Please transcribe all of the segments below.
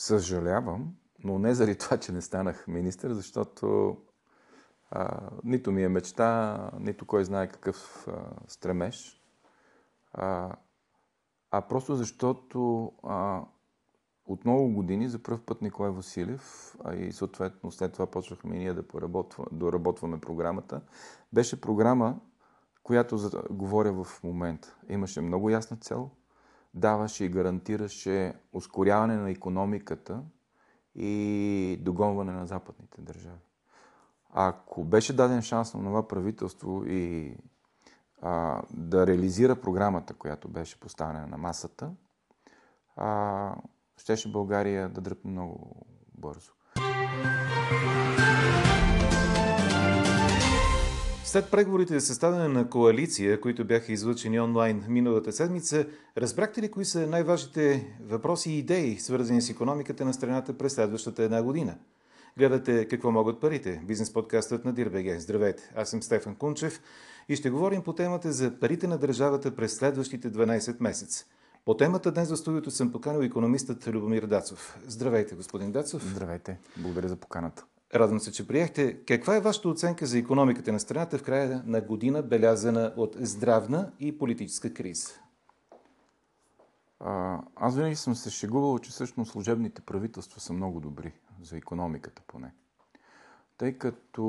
съжалявам, но не заради това, че не станах министър, защото а, нито ми е мечта, нито кой знае какъв а, стремеж, а, а просто защото а, от много години за първ път Николай Василев, а и съответно след това почнахме и ние да доработваме програмата, беше програма, която за, говоря в момента. Имаше много ясна цел, даваше и гарантираше ускоряване на економиката и догонване на западните държави. Ако беше даден шанс на това правителство и а, да реализира програмата, която беше поставена на масата, а, щеше България да дръпне много бързо. След преговорите за съставяне на коалиция, които бяха излъчени онлайн миналата седмица, разбрахте ли кои са най-важните въпроси и идеи, свързани с економиката на страната през следващата една година? Гледате какво могат парите. Бизнес подкастът на Дирбеге. Здравейте, аз съм Стефан Кунчев и ще говорим по темата за парите на държавата през следващите 12 месеца. По темата днес в студиото съм поканил економистът Любомир Дацов. Здравейте, господин Дацов. Здравейте. Благодаря за поканата. Радвам се, че приехте. Каква е вашата оценка за економиката на страната в края на година, белязана от здравна и политическа криза? А, аз винаги съм се шегувал, че всъщност служебните правителства са много добри за економиката поне. Тъй като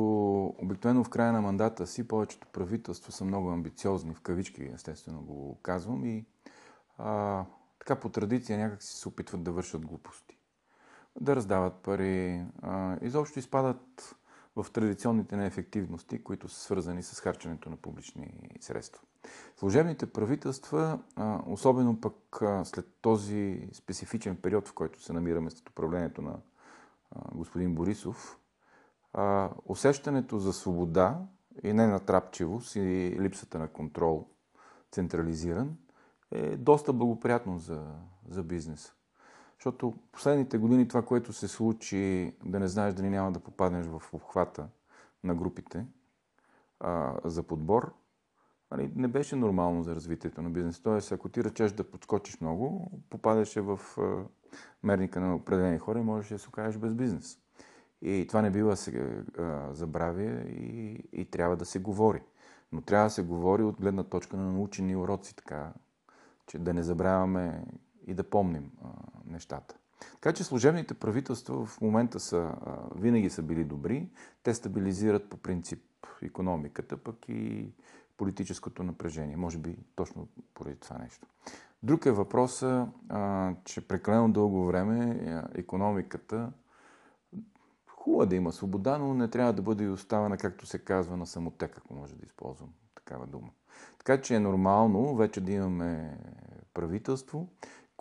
обикновено в края на мандата си повечето правителства са много амбициозни, в кавички естествено го казвам, и а, така по традиция някак си се опитват да вършат глупости. Да раздават пари, изобщо изпадат в традиционните неефективности, които са свързани с харченето на публични средства. Служебните правителства, особено пък след този специфичен период, в който се намираме след управлението на господин Борисов, усещането за свобода и ненатрапчивост и липсата на контрол централизиран е доста благоприятно за, за бизнеса. Защото последните години това, което се случи, да не знаеш дали няма да попаднеш в обхвата на групите а, за подбор, нали, не беше нормално за развитието на бизнес. Тоест, ако ти ръчеш да подскочиш много, попадаше в а, мерника на определени хора и можеш да се окажеш без бизнес. И това не бива се а, забравя и, и трябва да се говори. Но трябва да се говори от гледна точка на научени уроци, така че да не забравяме и да помним а, нещата. Така че служебните правителства в момента са, а, винаги са били добри. Те стабилизират по принцип економиката, пък и политическото напрежение. Може би точно поради това нещо. Друг е въпросът, че прекалено дълго време економиката хубаво е да има свобода, но не трябва да бъде оставена, както се казва, на самотек, ако може да използвам такава дума. Така че е нормално вече да имаме правителство,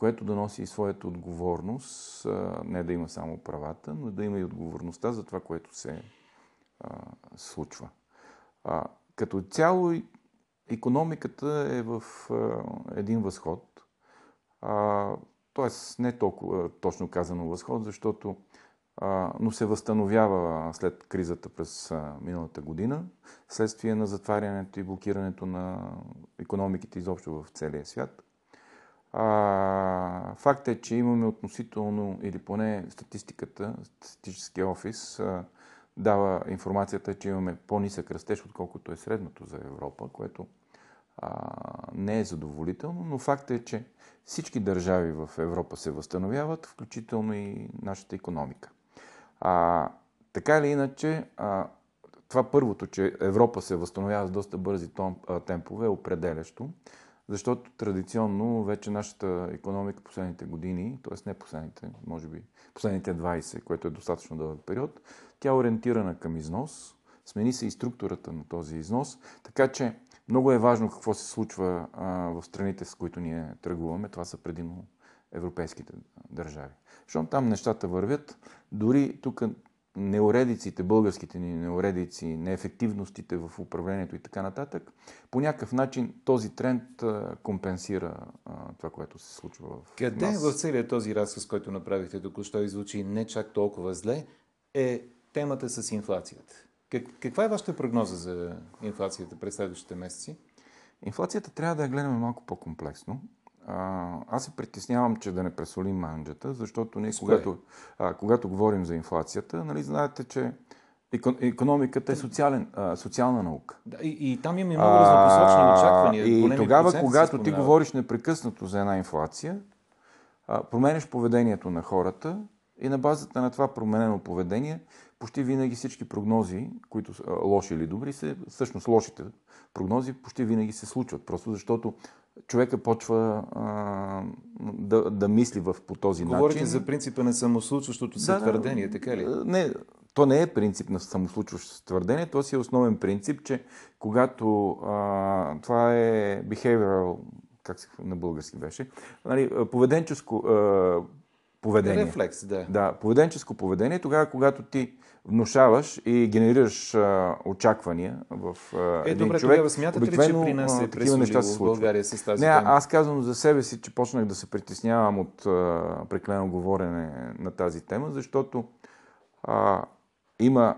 което да носи и своята отговорност, не да има само правата, но да има и отговорността за това, което се а, случва. А, като цяло економиката е в а, един възход, т.е. не толкова точно казано възход, защото но се възстановява след кризата през миналата година, следствие на затварянето и блокирането на економиките изобщо в целия свят. А, факт е, че имаме относително, или поне статистиката, статистическия офис а, дава информацията, че имаме по-нисък растеж, отколкото е средното за Европа, което а, не е задоволително, но факт е, че всички държави в Европа се възстановяват, включително и нашата економика. А, така или иначе, а, това първото, че Европа се възстановява с доста бързи темпове, е определящо, защото традиционно вече нашата економика последните години, т.е. не последните, може би последните 20, което е достатъчно дълъг период, тя е ориентирана към износ, смени се и структурата на този износ, така че много е важно какво се случва а, в страните, с които ние тръгуваме. Това са предимно европейските държави. Защото там нещата вървят. Дори тук неуредиците, българските ни неуредици, неефективностите в управлението и така нататък, по някакъв начин този тренд компенсира това, което се случва в Къде нас. в целият този разказ, който направихте току-що и звучи не чак толкова зле, е темата с инфлацията? Как, каква е вашата прогноза за инфлацията през следващите месеци? Инфлацията трябва да я гледаме малко по-комплексно. А, аз се притеснявам, че да не пресолим манджата, защото ние, когато, а, когато говорим за инфлацията, нали, знаете, че економиката е социален, а, социална наука. Да, и, и там имаме много разнопосочни очаквания. И тогава, когато ти говориш непрекъснато за една инфлация, а, променеш поведението на хората и на базата на това променено поведение, почти винаги всички прогнози, които са лоши или добри, се, всъщност лошите прогнози почти винаги се случват. Просто защото човека почва а, да, да мисли в, по този Говорите начин. Говорите за принципа на самослучващото се да, твърдение, така ли? Не, то не е принцип на самослучващо твърдение, то си е основен принцип, че когато а, това е behavioral, как се на български беше, нали, поведенческо а, поведение. Рефлекс, да. Да, поведенческо поведение, тогава когато ти внушаваш и генерираш а, очаквания в а, е, един добре, човек. Тогава смятате ли, че при нас е такива неща се в България с тази Не, тема? аз казвам за себе си, че почнах да се притеснявам от а, преклено говорене на тази тема, защото а, има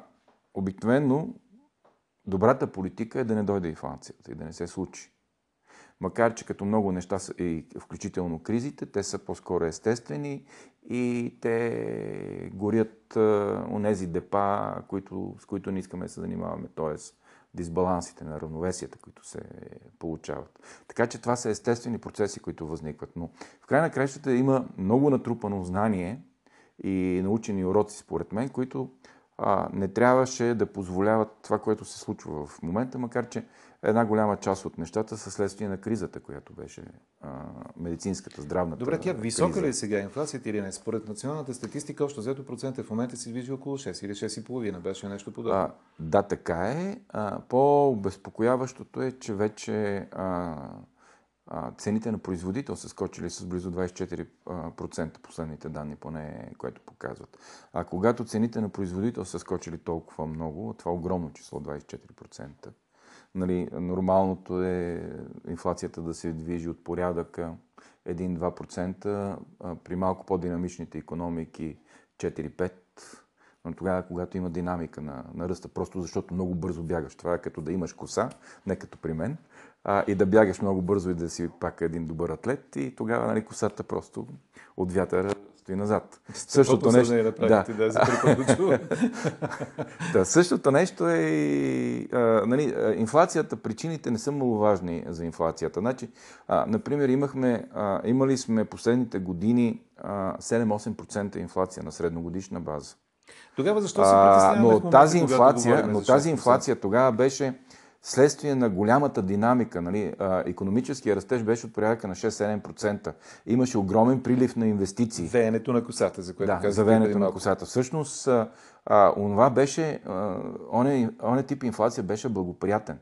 обикновено добрата политика е да не дойде инфлацията и да не се случи. Макар, че като много неща, включително кризите, те са по-скоро естествени и те горят онези депа, които, с които не искаме да се занимаваме, т.е. дисбалансите на равновесията, които се получават. Така че това са естествени процеси, които възникват. Но в край на краищата има много натрупано знание и научени уроци, според мен, които а, не трябваше да позволяват това, което се случва в момента, макар че една голяма част от нещата са следствие на кризата, която беше а, медицинската, здравната Добре, тя висока криза. ли е сега инфлацията или не? Според националната статистика, общо взето процента в момента се движи около 6 или 6,5. Беше нещо подобно. А, да, така е. А, по-обезпокояващото е, че вече а, а, цените на производител са скочили с близо 24% последните данни, поне което показват. А когато цените на производител са скочили толкова много, това огромно число 24%, нали, нормалното е инфлацията да се движи от порядъка 1-2%, при малко по-динамичните економики 4-5%. Но тогава, когато има динамика на, на ръста, просто защото много бързо бягаш. Това е като да имаш коса, не като при мен, а, и да бягаш много бързо и да си пак един добър атлет и тогава нали, косата просто от вятъра стои назад. Същото нещо... Да, да, да, за да, същото нещо е а, нали, инфлацията, причините не са маловажни за инфлацията. Значи, а, например, имахме, а, имали сме последните години а, 7-8% инфлация на средногодишна база. Тогава защо се притесняваме но тази инфлация, но тази инфлация тогава беше следствие на голямата динамика, нали, економическия растеж беше от порядъка на 6-7%. Имаше огромен прилив на инвестиции. Веенето на косата, за което да, за веенето на косата. Всъщност, а, онова беше, оне, оне тип инфлация беше благоприятен.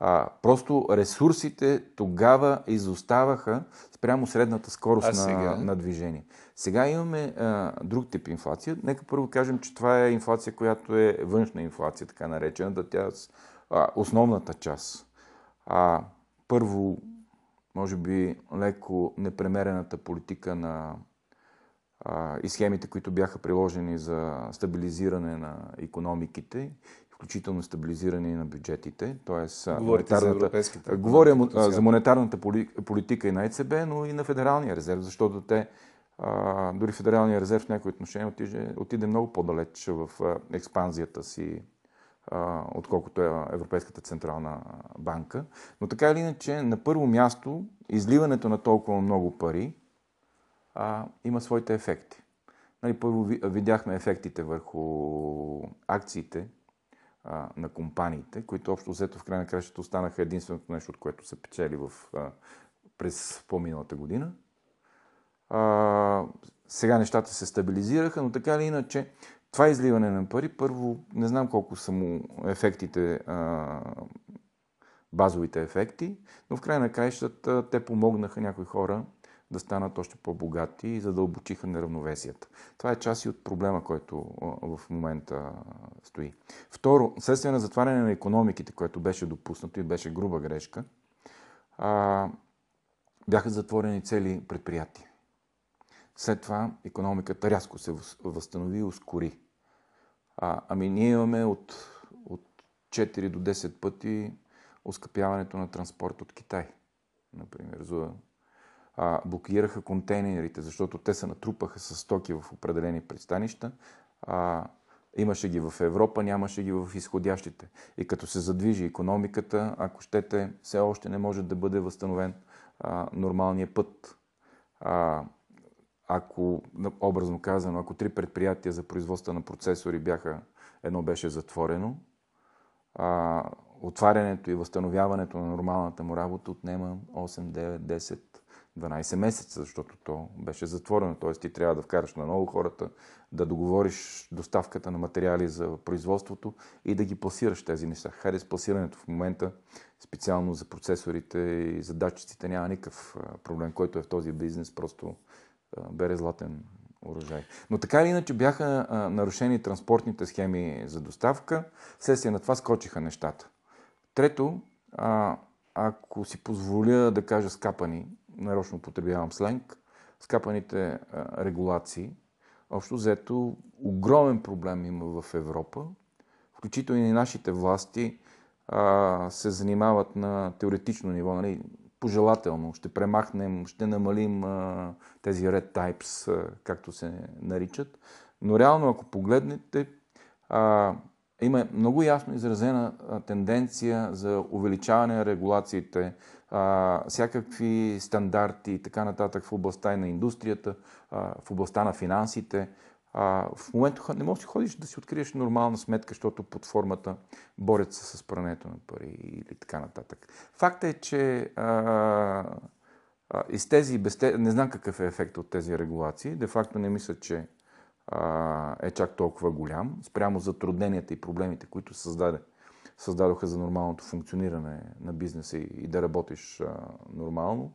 А, просто ресурсите тогава изоставаха спрямо средната скорост на, на движение. Сега имаме а, друг тип инфлация. Нека първо кажем, че това е инфлация, която е външна инфлация, така наречена, да тя а, основната част. А, първо, може би, леко непремерената политика на а, и схемите, които бяха приложени за стабилизиране на економиките, включително стабилизиране на бюджетите. Тоест, Говорите за. Говоря за монетарната политика и на ЕЦБ, но и на Федералния резерв, защото те а, дори Федералния резерв в някои отношения отиде, отиде много по-далеч в експанзията си отколкото е Европейската централна банка. Но така или иначе, на първо място, изливането на толкова много пари а, има своите ефекти. Нали, първо видяхме ефектите върху акциите а, на компаниите, които общо взето в край на кращата останаха единственото нещо, от което се печели в, а, през по-миналата година. А, сега нещата се стабилизираха, но така или иначе това изливане на пари, първо, не знам колко са му ефектите, базовите ефекти, но в край на краищата те помогнаха някои хора да станат още по-богати и задълбочиха неравновесията. Това е част и от проблема, който в момента стои. Второ, следствие на затваряне на економиките, което беше допуснато и беше груба грешка, бяха затворени цели предприятия. След това економиката рязко се възстанови и ускори. А, ами ние имаме от, от 4 до 10 пъти оскъпяването на транспорт от Китай. Например, за а, блокираха контейнерите, защото те се натрупаха с стоки в определени пристанища. А, имаше ги в Европа, нямаше ги в изходящите. И като се задвижи економиката, ако щете, все още не може да бъде възстановен а, нормалния път. А, ако, образно казано, ако три предприятия за производство на процесори бяха, едно беше затворено, а, отварянето и възстановяването на нормалната му работа отнема 8, 9, 10, 12 месеца, защото то беше затворено. Т.е. ти трябва да вкараш на ново хората, да договориш доставката на материали за производството и да ги пласираш тези неща. Хайде с пласирането в момента, специално за процесорите и за датчиците, няма никакъв проблем, който е в този бизнес, просто бере златен урожай. Но така или иначе бяха нарушени транспортните схеми за доставка, вследствие на това скочиха нещата. Трето, ако си позволя да кажа скапани, нарочно употребявам сленг, скапаните регулации, общо взето огромен проблем има в Европа, включително и нашите власти а, се занимават на теоретично ниво, нали, пожелателно. Ще премахнем, ще намалим а, тези red types, а, както се наричат. Но реално, ако погледнете, а, има много ясно изразена тенденция за увеличаване на регулациите, а, всякакви стандарти и така нататък в областта на индустрията, а, в областта на финансите. А, в момента не можеш да ходиш да си откриеш нормална сметка, защото под формата борят се с прането на пари или така нататък. Факт е, че а, а, из тези, без те, не знам какъв е ефект от тези регулации. Де факто не мисля, че а, е чак толкова голям, спрямо затрудненията и проблемите, които създаде създадоха за нормалното функциониране на бизнеса и, и да работиш а, нормално.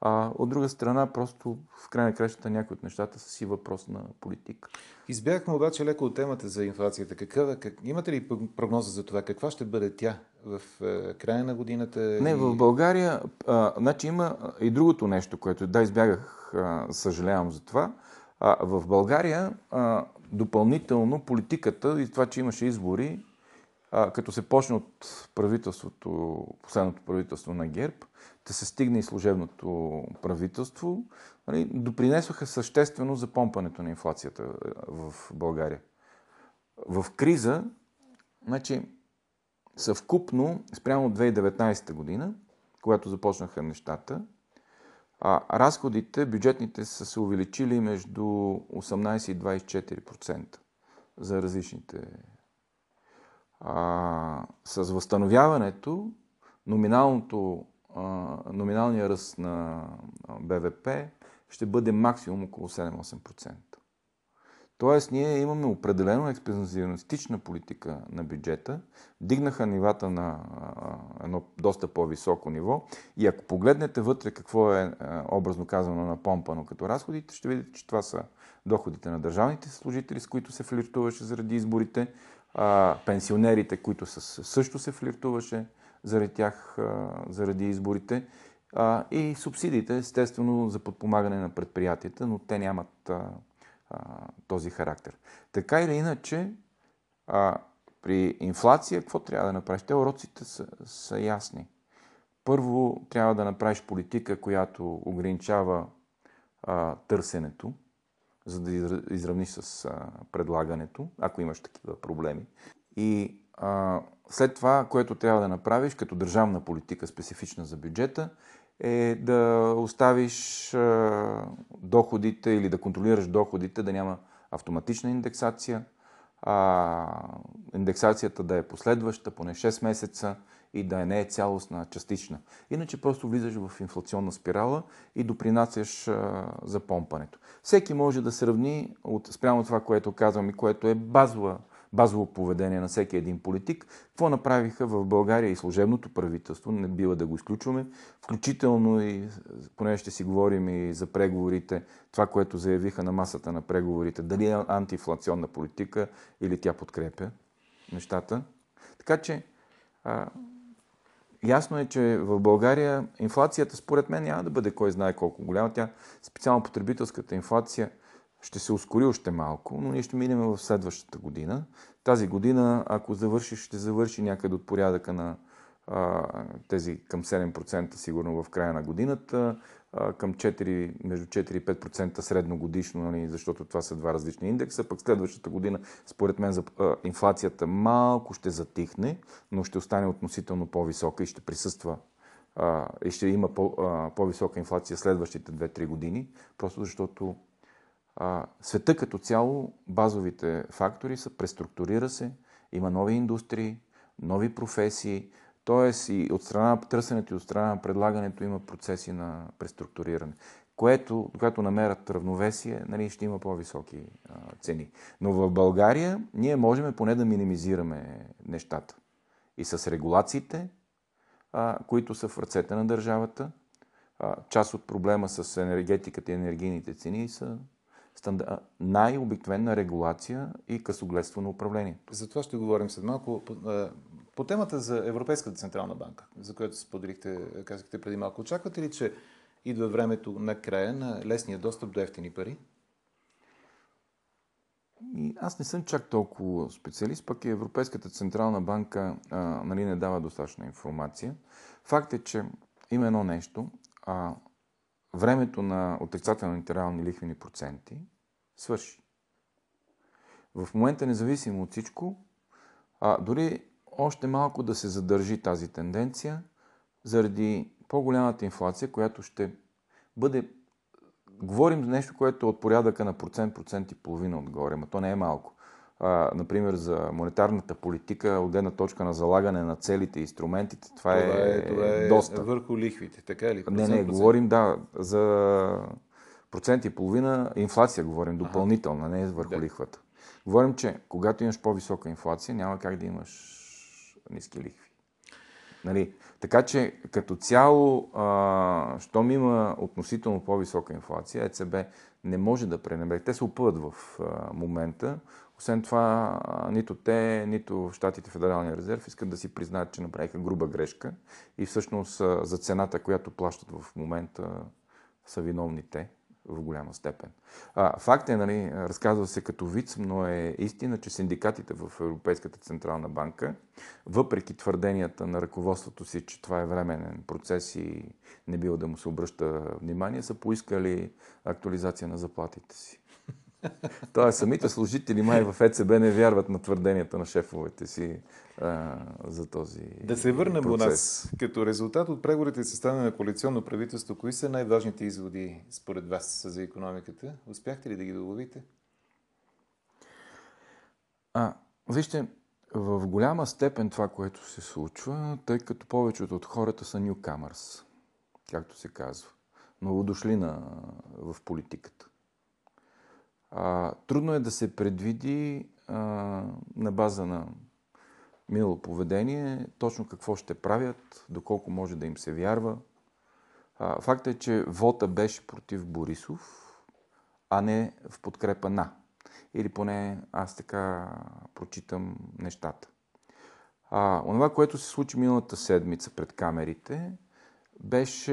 А от друга страна, просто в край на кращата някои от нещата са си въпрос на политика. Избягахме обаче леко от темата за инфлацията. Какъв, как, имате ли прогноза за това? Каква ще бъде тя в е, края на годината? Не, и... в България, а, значи има и другото нещо, което да избягах, а, съжалявам за това. А, в България а, допълнително политиката и това, че имаше избори, а, като се почне от правителството, последното правителство на ГЕРБ, да се стигне и служебното правителство, нали, допринесоха съществено за помпането на инфлацията в България. В криза, значи, съвкупно, спрямо 2019 година, когато започнаха нещата, а разходите, бюджетните, са се увеличили между 18 и 24% за различните а, с възстановяването, номиналното, а, номиналния ръст на БВП ще бъде максимум около 7-8%. Тоест, ние имаме определено експанзионистична политика на бюджета, дигнаха нивата на едно доста по-високо ниво. И ако погледнете вътре какво е образно казано на помпано като разходите, ще видите, че това са доходите на държавните служители, с които се флиртуваше заради изборите, а, пенсионерите, които са, също се флиртуваше заради тях, а, заради изборите, а, и субсидиите, естествено, за подпомагане на предприятията, но те нямат а, а, този характер. Така или иначе, а, при инфлация, какво трябва да направиш? Те уроците са, са ясни. Първо, трябва да направиш политика, която ограничава а, търсенето, за да изравниш с а, предлагането, ако имаш такива проблеми. И а, след това, което трябва да направиш като държавна политика, специфична за бюджета, е да оставиш а, доходите или да контролираш доходите, да няма автоматична индексация, а, индексацията да е последваща поне 6 месеца, и да не е цялостна, частична. Иначе просто влизаш в инфлационна спирала и допринасяш а, за помпането. Всеки може да сравни от, спрямо това, което казвам и което е базова, базово поведение на всеки един политик, какво направиха в България и служебното правителство, не бива да го изключваме, включително и, понеже ще си говорим и за преговорите, това, което заявиха на масата на преговорите, дали е антиинфлационна политика или тя подкрепя нещата. Така че а, Ясно е, че в България инфлацията според мен няма да бъде кой знае колко голяма. Тя, специално потребителската инфлация, ще се ускори още малко, но ние ще минем в следващата година. Тази година, ако завърши, ще завърши някъде от порядъка на а, тези към 7% сигурно в края на годината. Към 4, между 4 и 5% средно годишно, нали, защото това са два различни индекса. Пък следващата година, според мен, за, а, инфлацията малко ще затихне, но ще остане относително по-висока и ще присъства а, и ще има по, а, по-висока инфлация следващите 2-3 години, просто защото а, света като цяло, базовите фактори са, преструктурира се, има нови индустрии, нови професии, т.е. и от страна на търсенето и от страна на предлагането има процеси на преструктуриране, което, когато намерят равновесие, нали, ще има по-високи а, цени. Но в България ние можем поне да минимизираме нещата. И с регулациите, а, които са в ръцете на държавата, а, част от проблема с енергетиката и енергийните цени са най-обикновена регулация и късогледство на управлението. За това ще говорим след малко. По темата за Европейската централна банка, за която споделихте, казахте преди малко, очаквате ли, че идва времето на края на лесния достъп до ефтини пари? И аз не съм чак толкова специалист, пък и Европейската централна банка а, нали, не дава достатъчна информация. Факт е, че има едно нещо. А, времето на отрицателните реални лихвени проценти свърши. В момента, независимо от всичко, а, дори още малко да се задържи тази тенденция, заради по-голямата инфлация, която ще бъде... Говорим за нещо, което е от порядъка на процент, процент и половина отгоре, но то не е малко. А, например, за монетарната политика, от гледна точка на залагане на целите и инструментите, това, това е, е, това е доста. върху лихвите, така ли? Процент, не, не, процент. говорим, да, за процент и половина инфлация говорим, допълнителна, ага. не е върху да. лихвата. Говорим, че когато имаш по-висока инфлация, няма как да имаш ниски лихви. Нали? Така че като цяло, а, щом има относително по-висока инфлация, ЕЦБ не може да пренебрега. Те се опъват в а, момента. Освен това, а, нито те, нито в Штатите Федералния резерв искат да си признаят, че направиха груба грешка и всъщност а, за цената, която плащат в момента, са виновни те в голяма степен. А, факт е, нали, разказва се като виц, но е истина, че синдикатите в Европейската Централна банка, въпреки твърденията на ръководството си, че това е временен процес и не било да му се обръща внимание, са поискали актуализация на заплатите си. Тоест, самите служители май в ЕЦБ не вярват на твърденията на шефовете си а, за този Да се върнем процес. у нас. Като резултат от преговорите с съставяне на коалиционно правителство, кои са най-важните изводи според вас за економиката? Успяхте ли да ги доловите? А, вижте, в голяма степен това, което се случва, тъй като повечето от хората са newcomers, както се казва, новодошли на, в политиката. А, трудно е да се предвиди а, на база на мило поведение точно какво ще правят, доколко може да им се вярва. А, факт е, че вота беше против Борисов, а не в подкрепа на. Или поне аз така прочитам нещата. А, онова, което се случи миналата седмица пред камерите, беше,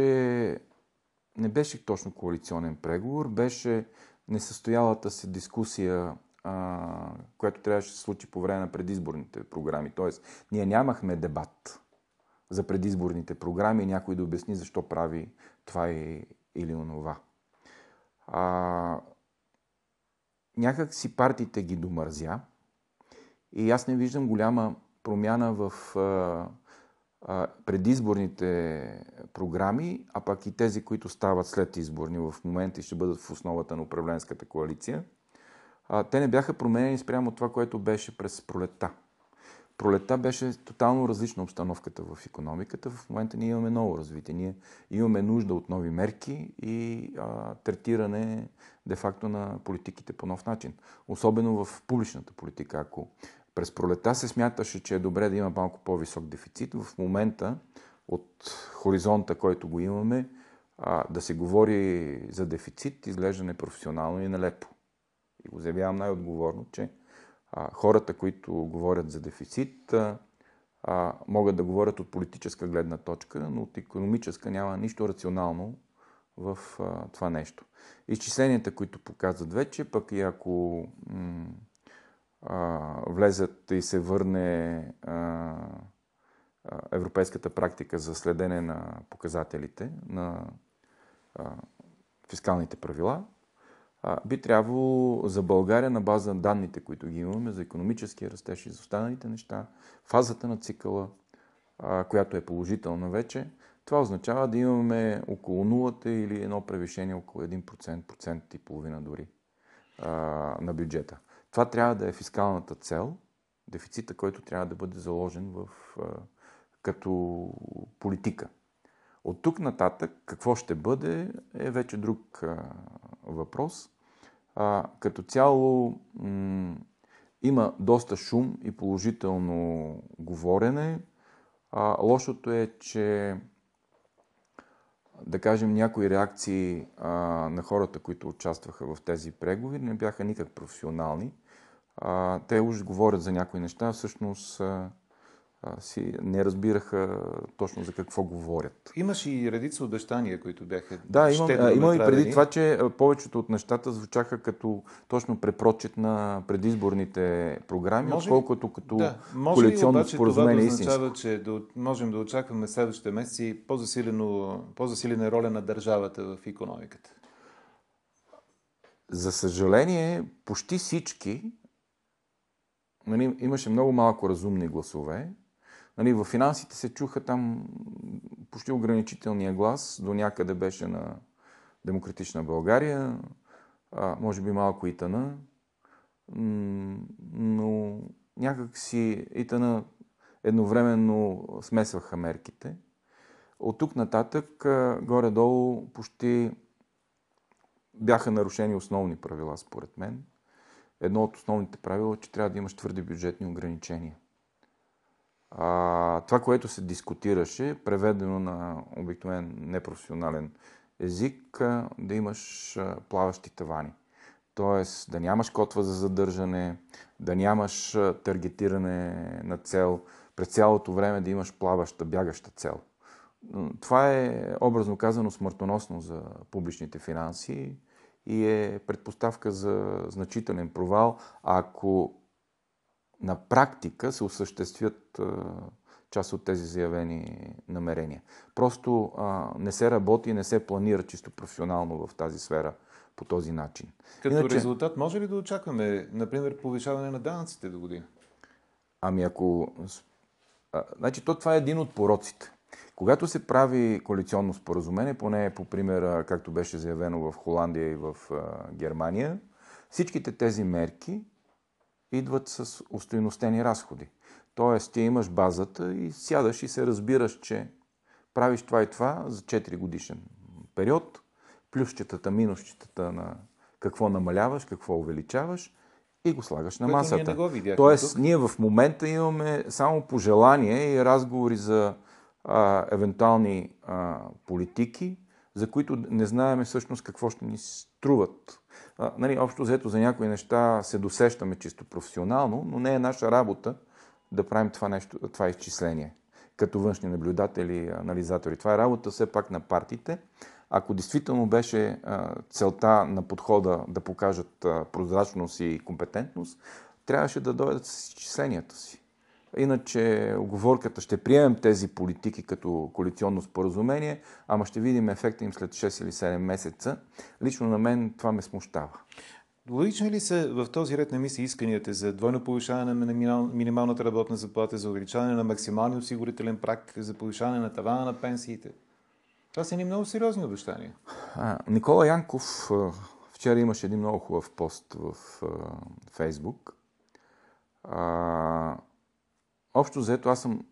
не беше точно коалиционен преговор, беше несъстоялата се дискусия, а, която трябваше да се случи по време на предизборните програми. Тоест, ние нямахме дебат за предизборните програми и някой да обясни защо прави това или онова. А, някак си партиите ги домързя и аз не виждам голяма промяна в а, предизборните програми, а пък и тези, които стават след изборни в момента и ще бъдат в основата на управленската коалиция, те не бяха променени спрямо това, което беше през пролетта. Пролетта беше тотално различна обстановката в економиката. В момента ние имаме ново развитие. Ние имаме нужда от нови мерки и а, третиране де-факто на политиките по нов начин. Особено в публичната политика. Ако през пролета се смяташе, че е добре да има малко по-висок дефицит. В момента от хоризонта, който го имаме, да се говори за дефицит изглежда непрофесионално и нелепо. И го заявявам най-отговорно, че хората, които говорят за дефицит, могат да говорят от политическа гледна точка, но от економическа няма нищо рационално в това нещо. Изчисленията, които показват вече, пък и ако влезат и се върне а, европейската практика за следене на показателите на фискалните правила, би трябвало за България на база на данните, които ги имаме за економическия растеж и за останалите неща, фазата на цикъла, която е положителна вече, това означава да имаме около нулата или едно превишение около 1%, процент и половина дори на бюджета. Това трябва да е фискалната цел, дефицита, който трябва да бъде заложен в, като политика. От тук нататък какво ще бъде е вече друг въпрос. Като цяло има доста шум и положително говорене. Лошото е, че да кажем някои реакции а, на хората, които участваха в тези преговори, не бяха никак професионални. А, те уж говорят за някои неща, всъщност а, си не разбираха точно за какво говорят. Имаш и редица обещания, които бяха Да, имам, а, имам и преди това, че повечето от нещата звучаха като точно препрочет на предизборните програми, може отколкото като да, може коалиционно споразумение това да означава, че да, можем да очакваме следващите месеци по-засилена роля на държавата в економиката? За съжаление, почти всички нали, имаше много малко разумни гласове, Нали, в финансите се чуха там почти ограничителния глас, до някъде беше на Демократична България, а, може би малко Итана, но някак си Итана едновременно смесваха мерките. От тук нататък, горе-долу, почти бяха нарушени основни правила, според мен. Едно от основните правила е, че трябва да имаш твърди бюджетни ограничения – а, това, което се дискутираше, преведено на обикновен непрофесионален език, да имаш плаващи тавани. Тоест да нямаш котва за задържане, да нямаш таргетиране на цел, през цялото време да имаш плаваща, бягаща цел. Това е, образно казано, смъртоносно за публичните финанси и е предпоставка за значителен провал, ако на практика се осъществят част от тези заявени намерения. Просто а, не се работи, не се планира чисто професионално в тази сфера по този начин. Като Иначе, резултат, може ли да очакваме, например, повишаване на данъците до година? Ами ако... А, значи, то това е един от пороците. Когато се прави коалиционно споразумение, поне по примера, както беше заявено в Холандия и в Германия, всичките тези мерки идват с устойностени разходи. Тоест, ти имаш базата и сядаш и се разбираш, че правиш това и това за 4 годишен период, плюсчетата, минусчетата на какво намаляваш, какво увеличаваш и го слагаш на масата. Ние не го видяхме Тоест, тук. ние в момента имаме само пожелания и разговори за а, евентуални а, политики, за които не знаеме всъщност какво ще ни струват а, нали, общо взето за някои неща се досещаме чисто професионално, но не е наша работа да правим това, нещо, това изчисление като външни наблюдатели, анализатори. Това е работа все пак на партиите. Ако действително беше целта на подхода да покажат прозрачност и компетентност, трябваше да дойдат с изчисленията си. Иначе оговорката ще приемем тези политики като коалиционно споразумение, ама ще видим ефекта им след 6 или 7 месеца. Лично на мен това ме смущава. Логично ли са в този ред на мисли исканията за двойно повишаване на минималната работна заплата, за увеличаване на максималния осигурителен прак, за повишаване на тавана на пенсиите? Това са ни много сериозни обещания. А, Никола Янков вчера имаше един много хубав пост в Фейсбук. Общо заето аз съм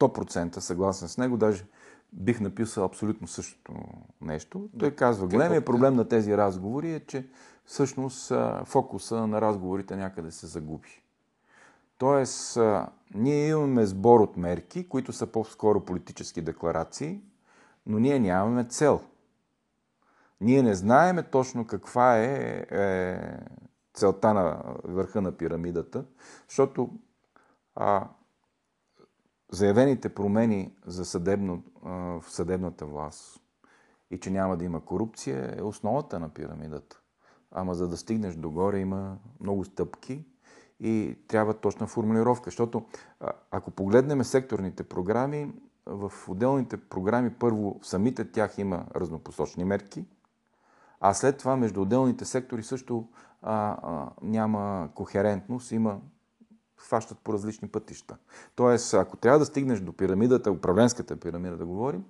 100% съгласен с него, даже бих написал абсолютно същото нещо. Той казва, големият проблем на тези разговори е, че всъщност фокуса на разговорите някъде се загуби. Тоест, ние имаме сбор от мерки, които са по-скоро политически декларации, но ние нямаме цел. Ние не знаеме точно каква е, е целта на върха на пирамидата, защото а, заявените промени за съдебно, а, в съдебната власт и че няма да има корупция е основата на пирамидата. Ама за да стигнеш догоре има много стъпки и трябва точна формулировка. Защото ако погледнем секторните програми, в отделните програми първо самите тях има разнопосочни мерки, а след това между отделните сектори също а, а, няма кохерентност, има хващат по различни пътища. Тоест, ако трябва да стигнеш до пирамидата, управленската пирамида да говорим,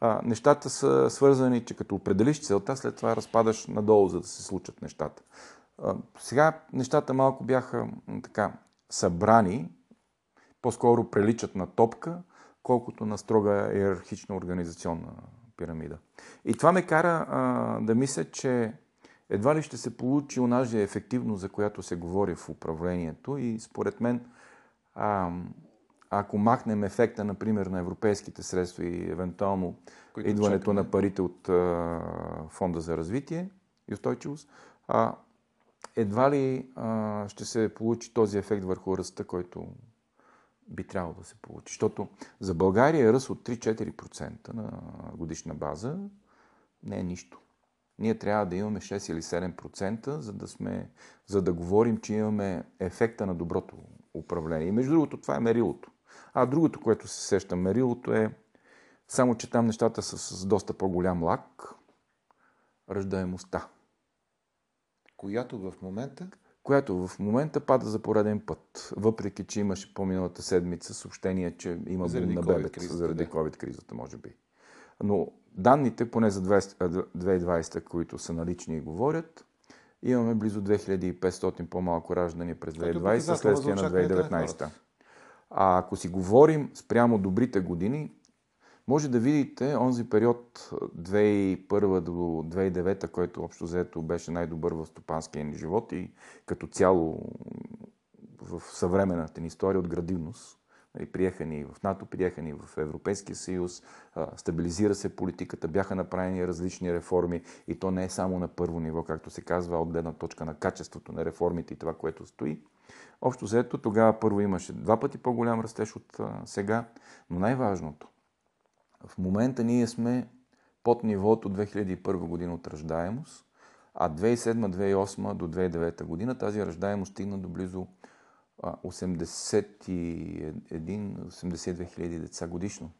а, нещата са свързани, че като определиш целта, след това разпадаш надолу, за да се случат нещата. А, сега нещата малко бяха така събрани, по-скоро приличат на топка, колкото на строга иерархична организационна пирамида. И това ме кара а, да мисля, че едва ли ще се получи онази ефективност, за която се говори в управлението и според мен, а, ако махнем ефекта, например, на европейските средства и евентуално Които идването чакаме. на парите от а, Фонда за развитие и устойчивост, а, едва ли а, ще се получи този ефект върху ръста, който би трябвало да се получи. Защото за България ръст от 3-4% на годишна база не е нищо. Ние трябва да имаме 6 или 7%, за да, сме, за да говорим, че имаме ефекта на доброто управление. И между другото, това е мерилото. А другото, което се сеща мерилото е само, че там нещата са с доста по-голям лак. Ръждаемостта. Която в момента? Която в момента пада за пореден път. Въпреки, че имаше по-миналата седмица съобщение, че има заради на бебет, заради COVID-кризата, може би. Но данните, поне за 2020, които са налични и говорят, имаме близо 2500 по-малко раждани през 2020, следствие на 2019. А ако си говорим спрямо добрите години, може да видите онзи период 2001 до 2009, който общо взето беше най-добър в стопанския ни живот и като цяло в съвременната ни история от градивност. Нали, приеха ни в НАТО, приеха ни в Европейския съюз, стабилизира се политиката, бяха направени различни реформи и то не е само на първо ниво, както се казва, от гледна точка на качеството на реформите и това, което стои. Общо взето, тогава първо имаше два пъти по-голям растеж от сега, но най-важното, в момента ние сме под нивото 2001 година от ръждаемост, а 2007-2008 до 2009 година тази ръждаемост стигна до близо 81-82 хиляди деца годишно.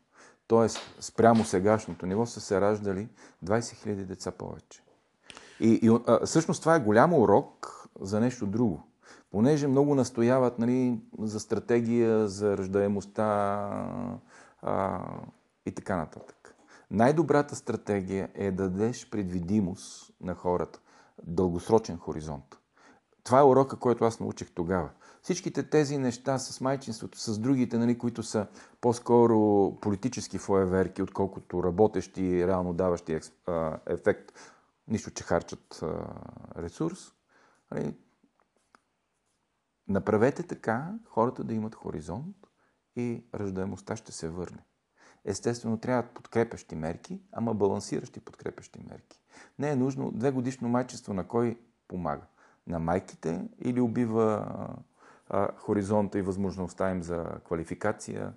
Тоест, спрямо сегашното ниво са се раждали 20 хиляди деца повече. И, и а, всъщност това е голям урок за нещо друго. Понеже много настояват нали, за стратегия, за ръждаемостта а, и така нататък. Най-добрата стратегия е да дадеш предвидимост на хората, дългосрочен хоризонт. Това е урока, който аз научих тогава. Всичките тези неща с майчинството, с другите, нали, които са по-скоро политически фоеверки, отколкото работещи и реално даващи ефект, нищо, че харчат ресурс. Нали, направете така хората да имат хоризонт и ръждаемостта ще се върне. Естествено, трябват подкрепящи мерки, ама балансиращи подкрепящи мерки. Не е нужно две годишно майчество на кой помага? На майките или убива а, хоризонта и възможността им за квалификация,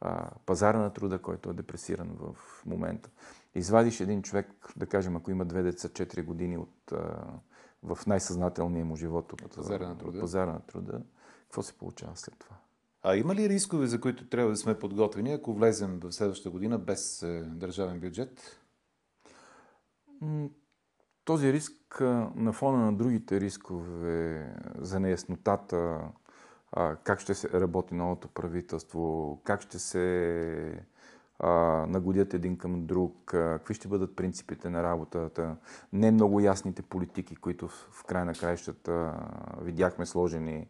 а, пазара на труда, който е депресиран в момента. Извадиш един човек, да кажем, ако има две деца, 4 години от, а, в най-съзнателния му живот от, от, пазара, на труда. от пазара на труда, какво се получава след това? А има ли рискове, за които трябва да сме подготвени, ако влезем в следващата година без е, държавен бюджет? Този риск на фона на другите рискове за неяснотата, как ще се работи новото правителство, как ще се нагодят един към друг, какви ще бъдат принципите на работата, не много ясните политики, които в край на краищата видяхме сложени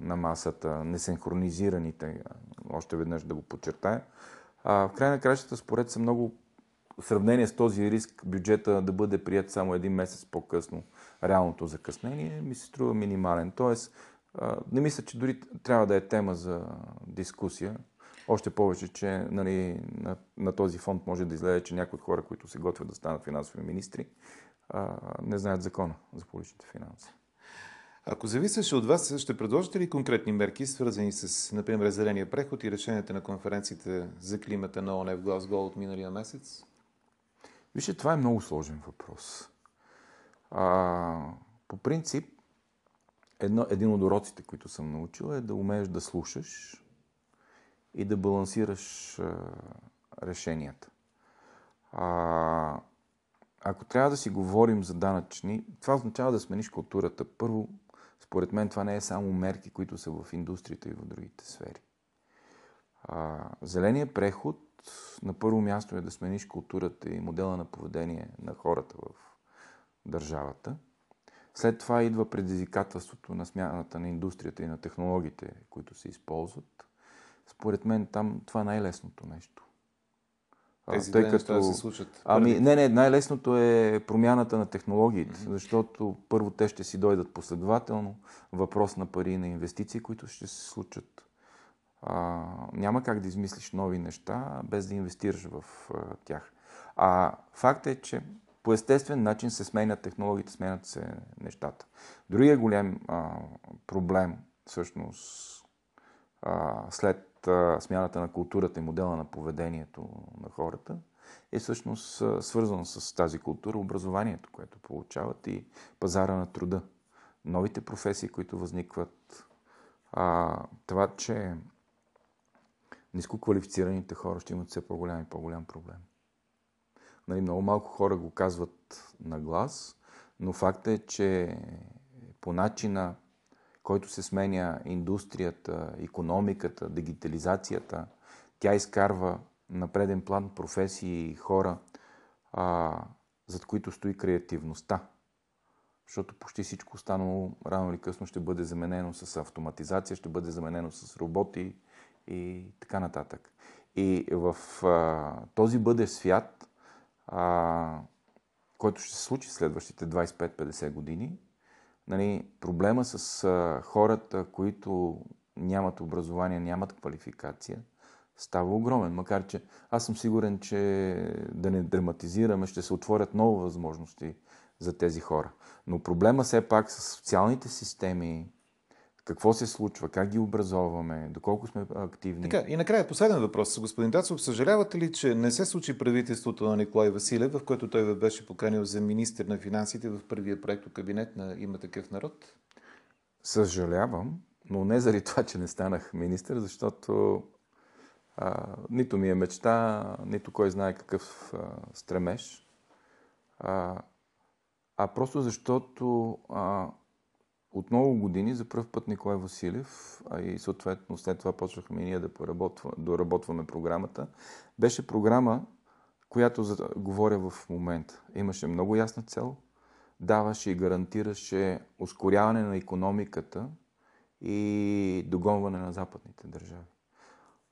на масата, несинхронизираните, още веднъж да го подчертая. В край на кращата, според са много в сравнение с този риск бюджета да бъде прият само един месец по-късно, реалното закъснение ми се струва минимален. Тоест, не мисля, че дори трябва да е тема за дискусия. Още повече, че нали, на, на този фонд може да излезе, че някои от хора, които се готвят да станат финансови министри, не знаят закона за публичните финанси. Ако зависеше от вас, ще предложите ли конкретни мерки, свързани с, например, зеления преход и решенията на конференцията за климата на ОНЕ в Глазго от миналия месец? Вижте, това е много сложен въпрос. А, по принцип, едно, един от уроците, които съм научил е да умееш да слушаш и да балансираш а, решенията. А, ако трябва да си говорим за данъчни, това означава да смениш културата. Първо, според мен това не е само мерки, които са в индустрията и в другите сфери. А, зеления преход на първо място е да смениш културата и модела на поведение на хората в държавата. След това идва предизвикателството на смяната на индустрията и на технологиите, които се използват. Според мен там това е най-лесното нещо. Тези тъй като... се случат. Ами, не, не, най-лесното е промяната на технологиите, mm-hmm. защото първо те ще си дойдат последователно, въпрос на пари и на инвестиции, които ще се случат. А, няма как да измислиш нови неща, без да инвестираш в а, тях. А факт е, че по естествен начин се сменят технологиите, сменят се нещата. Другия голям а, проблем, всъщност, а, след а, смяната на културата и модела на поведението на хората, е всъщност свързано с тази култура образованието, което получават и пазара на труда. Новите професии, които възникват, а, това, че ниско квалифицираните хора ще имат все по-голям и по-голям проблем. Нали, много малко хора го казват на глас, но факт е, че по начина, който се сменя индустрията, економиката, дигитализацията, тя изкарва на преден план професии и хора, а, зад които стои креативността. Защото почти всичко останало рано или късно ще бъде заменено с автоматизация, ще бъде заменено с роботи и така нататък. И в а, този бъдещ свят а, който ще се случи в следващите 25-50 години, нали, проблема с а, хората, които нямат образование, нямат квалификация, става огромен. Макар, че аз съм сигурен, че да не драматизираме, ще се отворят нови възможности за тези хора. Но проблема все пак с социалните системи, какво се случва, как ги образоваме, доколко сме активни. Така, и накрая последен въпрос. Господин Дацов, съжалявате ли, че не се случи правителството на Николай Василев, в което той беше поканил за министр на финансите в първия проект кабинет на Има такъв народ? Съжалявам, но не заради това, че не станах министр, защото а, нито ми е мечта, нито кой знае какъв а, стремеж, а, а просто защото а, от много години за първ път Николай Василев, а и съответно след това почнахме и ние да доработваме програмата, беше програма, която за, говоря в момента. Имаше много ясна цел, даваше и гарантираше ускоряване на економиката и догонване на западните държави.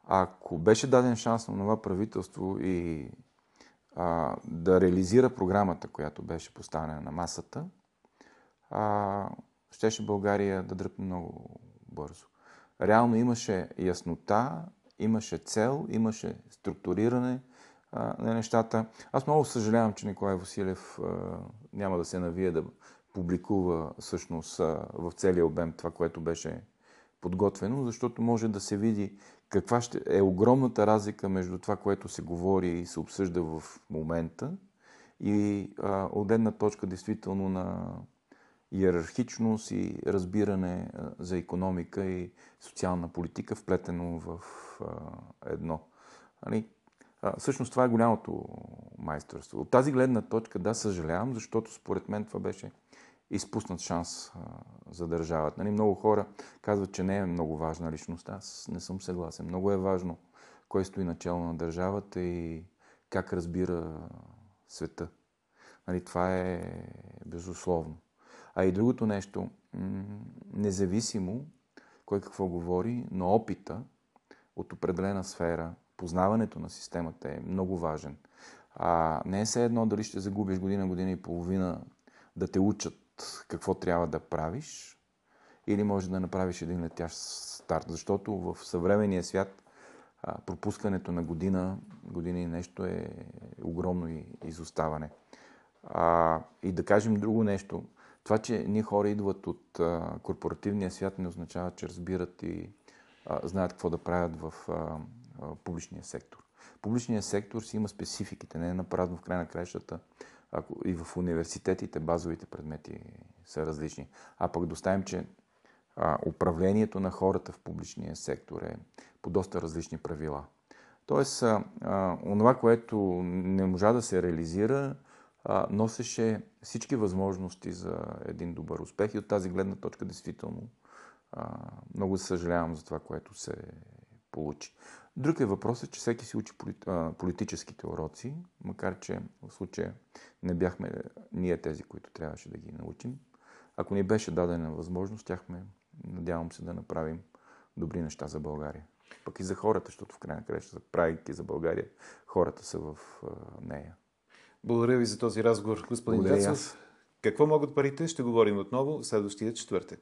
Ако беше даден шанс на това правителство и а, да реализира програмата, която беше поставена на масата, а, щеше България да дръпне много бързо. Реално имаше яснота, имаше цел, имаше структуриране а, на нещата. Аз много съжалявам, че Николай Василев а, няма да се навие да публикува всъщност а, в целия обем това, което беше подготвено, защото може да се види каква ще е огромната разлика между това, което се говори и се обсъжда в момента и а, от една точка действително на иерархичност и разбиране за економика и социална политика, вплетено в едно. Нали? Всъщност това е голямото майсторство. От тази гледна точка, да, съжалявам, защото според мен това беше изпуснат шанс за държавата. Нали, много хора казват, че не е много важна личност. Аз не съм съгласен. Много е важно кой стои начало на държавата и как разбира света. Нали, това е безусловно. А и другото нещо, независимо кой какво говори, но опита от определена сфера, познаването на системата е много важен. А не е все едно дали ще загубиш година, година и половина да те учат какво трябва да правиш, или може да направиш един летящ старт. Защото в съвременния свят пропускането на година, година и нещо е огромно изоставане. А, и да кажем друго нещо. Това, че ние хора идват от а, корпоративния свят, не означава, че разбират и а, знаят какво да правят в а, а, публичния сектор. Публичният сектор си има спецификите, не е напразно в край на краищата. Ако и в университетите базовите предмети са различни. А пък доставим, че а, управлението на хората в публичния сектор е по доста различни правила. Тоест, а, а, онова, което не можа да се реализира, а, носеше всички възможности за един добър успех и от тази гледна точка, действително, а, много съжалявам за това, което се получи. Друг е въпросът, че всеки си учи политическите уроци, макар че в случая не бяхме ние тези, които трябваше да ги научим. Ако ни беше дадена възможност, тяхме, надявам се, да направим добри неща за България. Пък и за хората, защото в крайна краща, правейки за България, хората са в нея. Благодаря ви за този разговор, господин Децов. Какво могат парите? Ще говорим отново следващия четвъртък.